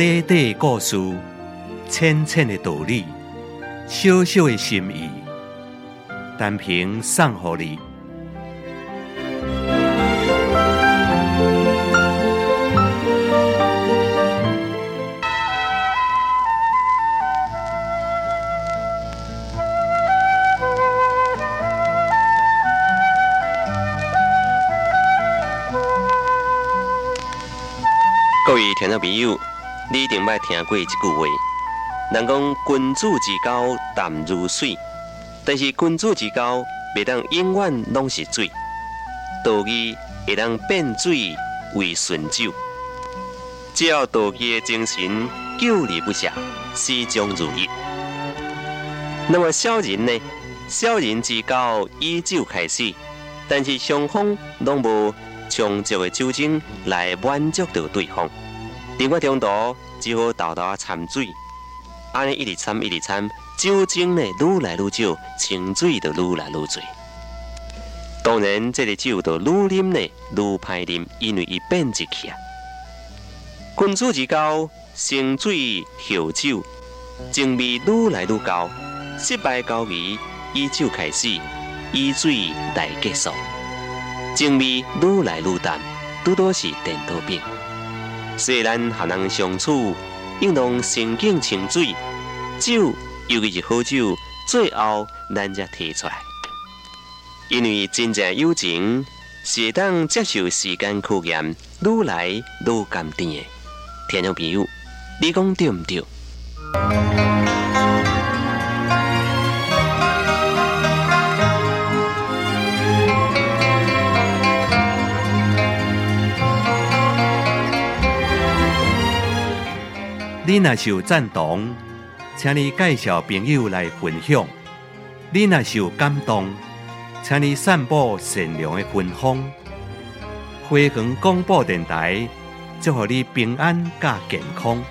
短短故事，浅浅的道理，小小的心意，单凭送给你。各位听众朋友，你一定捌听过一句话：人讲君子之交淡如水，但是君子之交袂当永远拢是水，道义会当变水为顺酒。只要道义的精神久立不下，始终如一。那么小人呢？小人之交以酒开始，但是双方拢无。充足的酒精来满足到对方，另外中途只好豆豆啊掺水，安尼一直掺一直掺，酒精呢愈来愈少，清水就愈来愈多。当然，这个酒就愈啉呢愈歹啉，因为伊变质去啊。君子之交，生水后酒，情味愈来愈高，失败交易以酒开始，以水来结束。情味愈来愈淡，拄多是电刀虽然和人相处，应当心境清水，酒尤其是好酒，最后咱才提出来。因为真正友情是当接受时间考验，愈来愈甘甜的。听众朋友，你讲对唔对？你若是有赞同，请你介绍朋友来分享；你若是有感动，请你散布善良的芬芳。辉光广播电台，祝福你平安加健康。